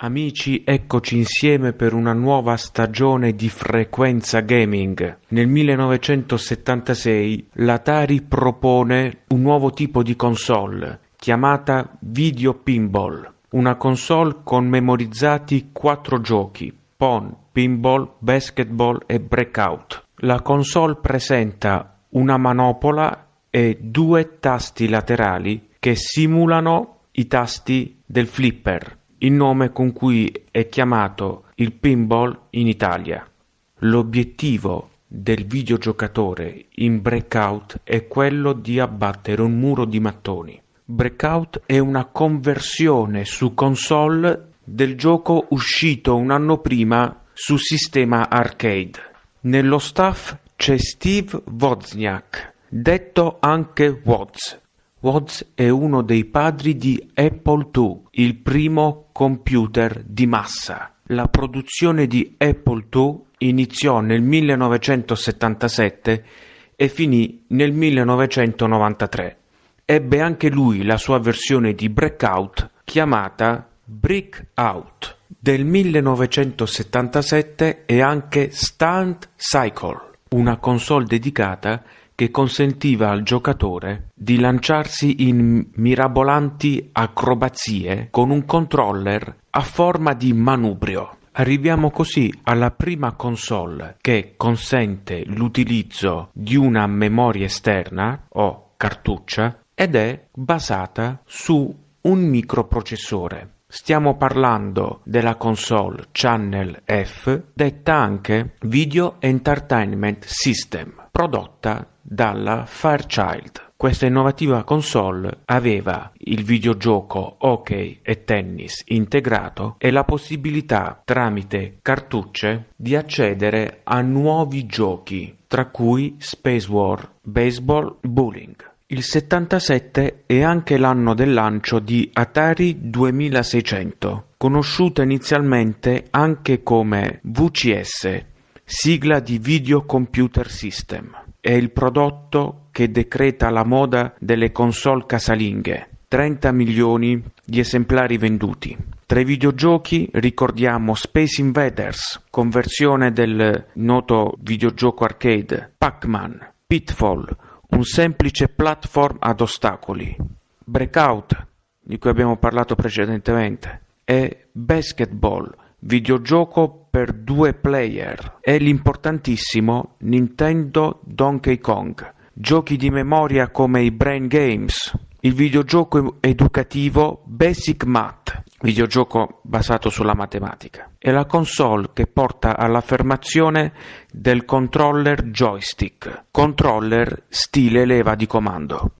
Amici, eccoci insieme per una nuova stagione di Frequenza Gaming. Nel 1976 l'Atari propone un nuovo tipo di console chiamata Video Pinball, una console con memorizzati quattro giochi: Pon, Pinball, Basketball e Breakout. La console presenta una manopola e due tasti laterali che simulano i tasti del flipper il nome con cui è chiamato il pinball in Italia. L'obiettivo del videogiocatore in Breakout è quello di abbattere un muro di mattoni. Breakout è una conversione su console del gioco uscito un anno prima su sistema arcade. Nello staff c'è Steve Wozniak, detto anche Woz, Woz è uno dei padri di Apple II, il primo computer di massa. La produzione di Apple II iniziò nel 1977 e finì nel 1993. Ebbe anche lui la sua versione di Breakout chiamata Brick Out del 1977 e anche Stunt Cycle, una console dedicata che consentiva al giocatore di lanciarsi in mirabolanti acrobazie con un controller a forma di manubrio. Arriviamo così alla prima console che consente l'utilizzo di una memoria esterna o cartuccia ed è basata su un microprocessore. Stiamo parlando della console Channel F, detta anche Video Entertainment System, prodotta dalla Fairchild. Questa innovativa console aveva il videogioco hockey e tennis integrato e la possibilità tramite cartucce di accedere a nuovi giochi, tra cui Space War, Baseball, Bowling. Il 77 è anche l'anno del lancio di Atari 2600, conosciuta inizialmente anche come VCS, sigla di Video Computer System. È il prodotto che decreta la moda delle console casalinghe. 30 milioni di esemplari venduti. Tra i videogiochi ricordiamo Space Invaders, conversione del noto videogioco arcade, Pac-Man, Pitfall, un semplice platform ad ostacoli, Breakout, di cui abbiamo parlato precedentemente, e Basketball, videogioco per due player, e l'importantissimo Nintendo Donkey Kong, giochi di memoria come i Brain Games, il videogioco educativo Basic Math, videogioco basato sulla matematica, e la console che porta all'affermazione del controller joystick, controller stile leva di comando.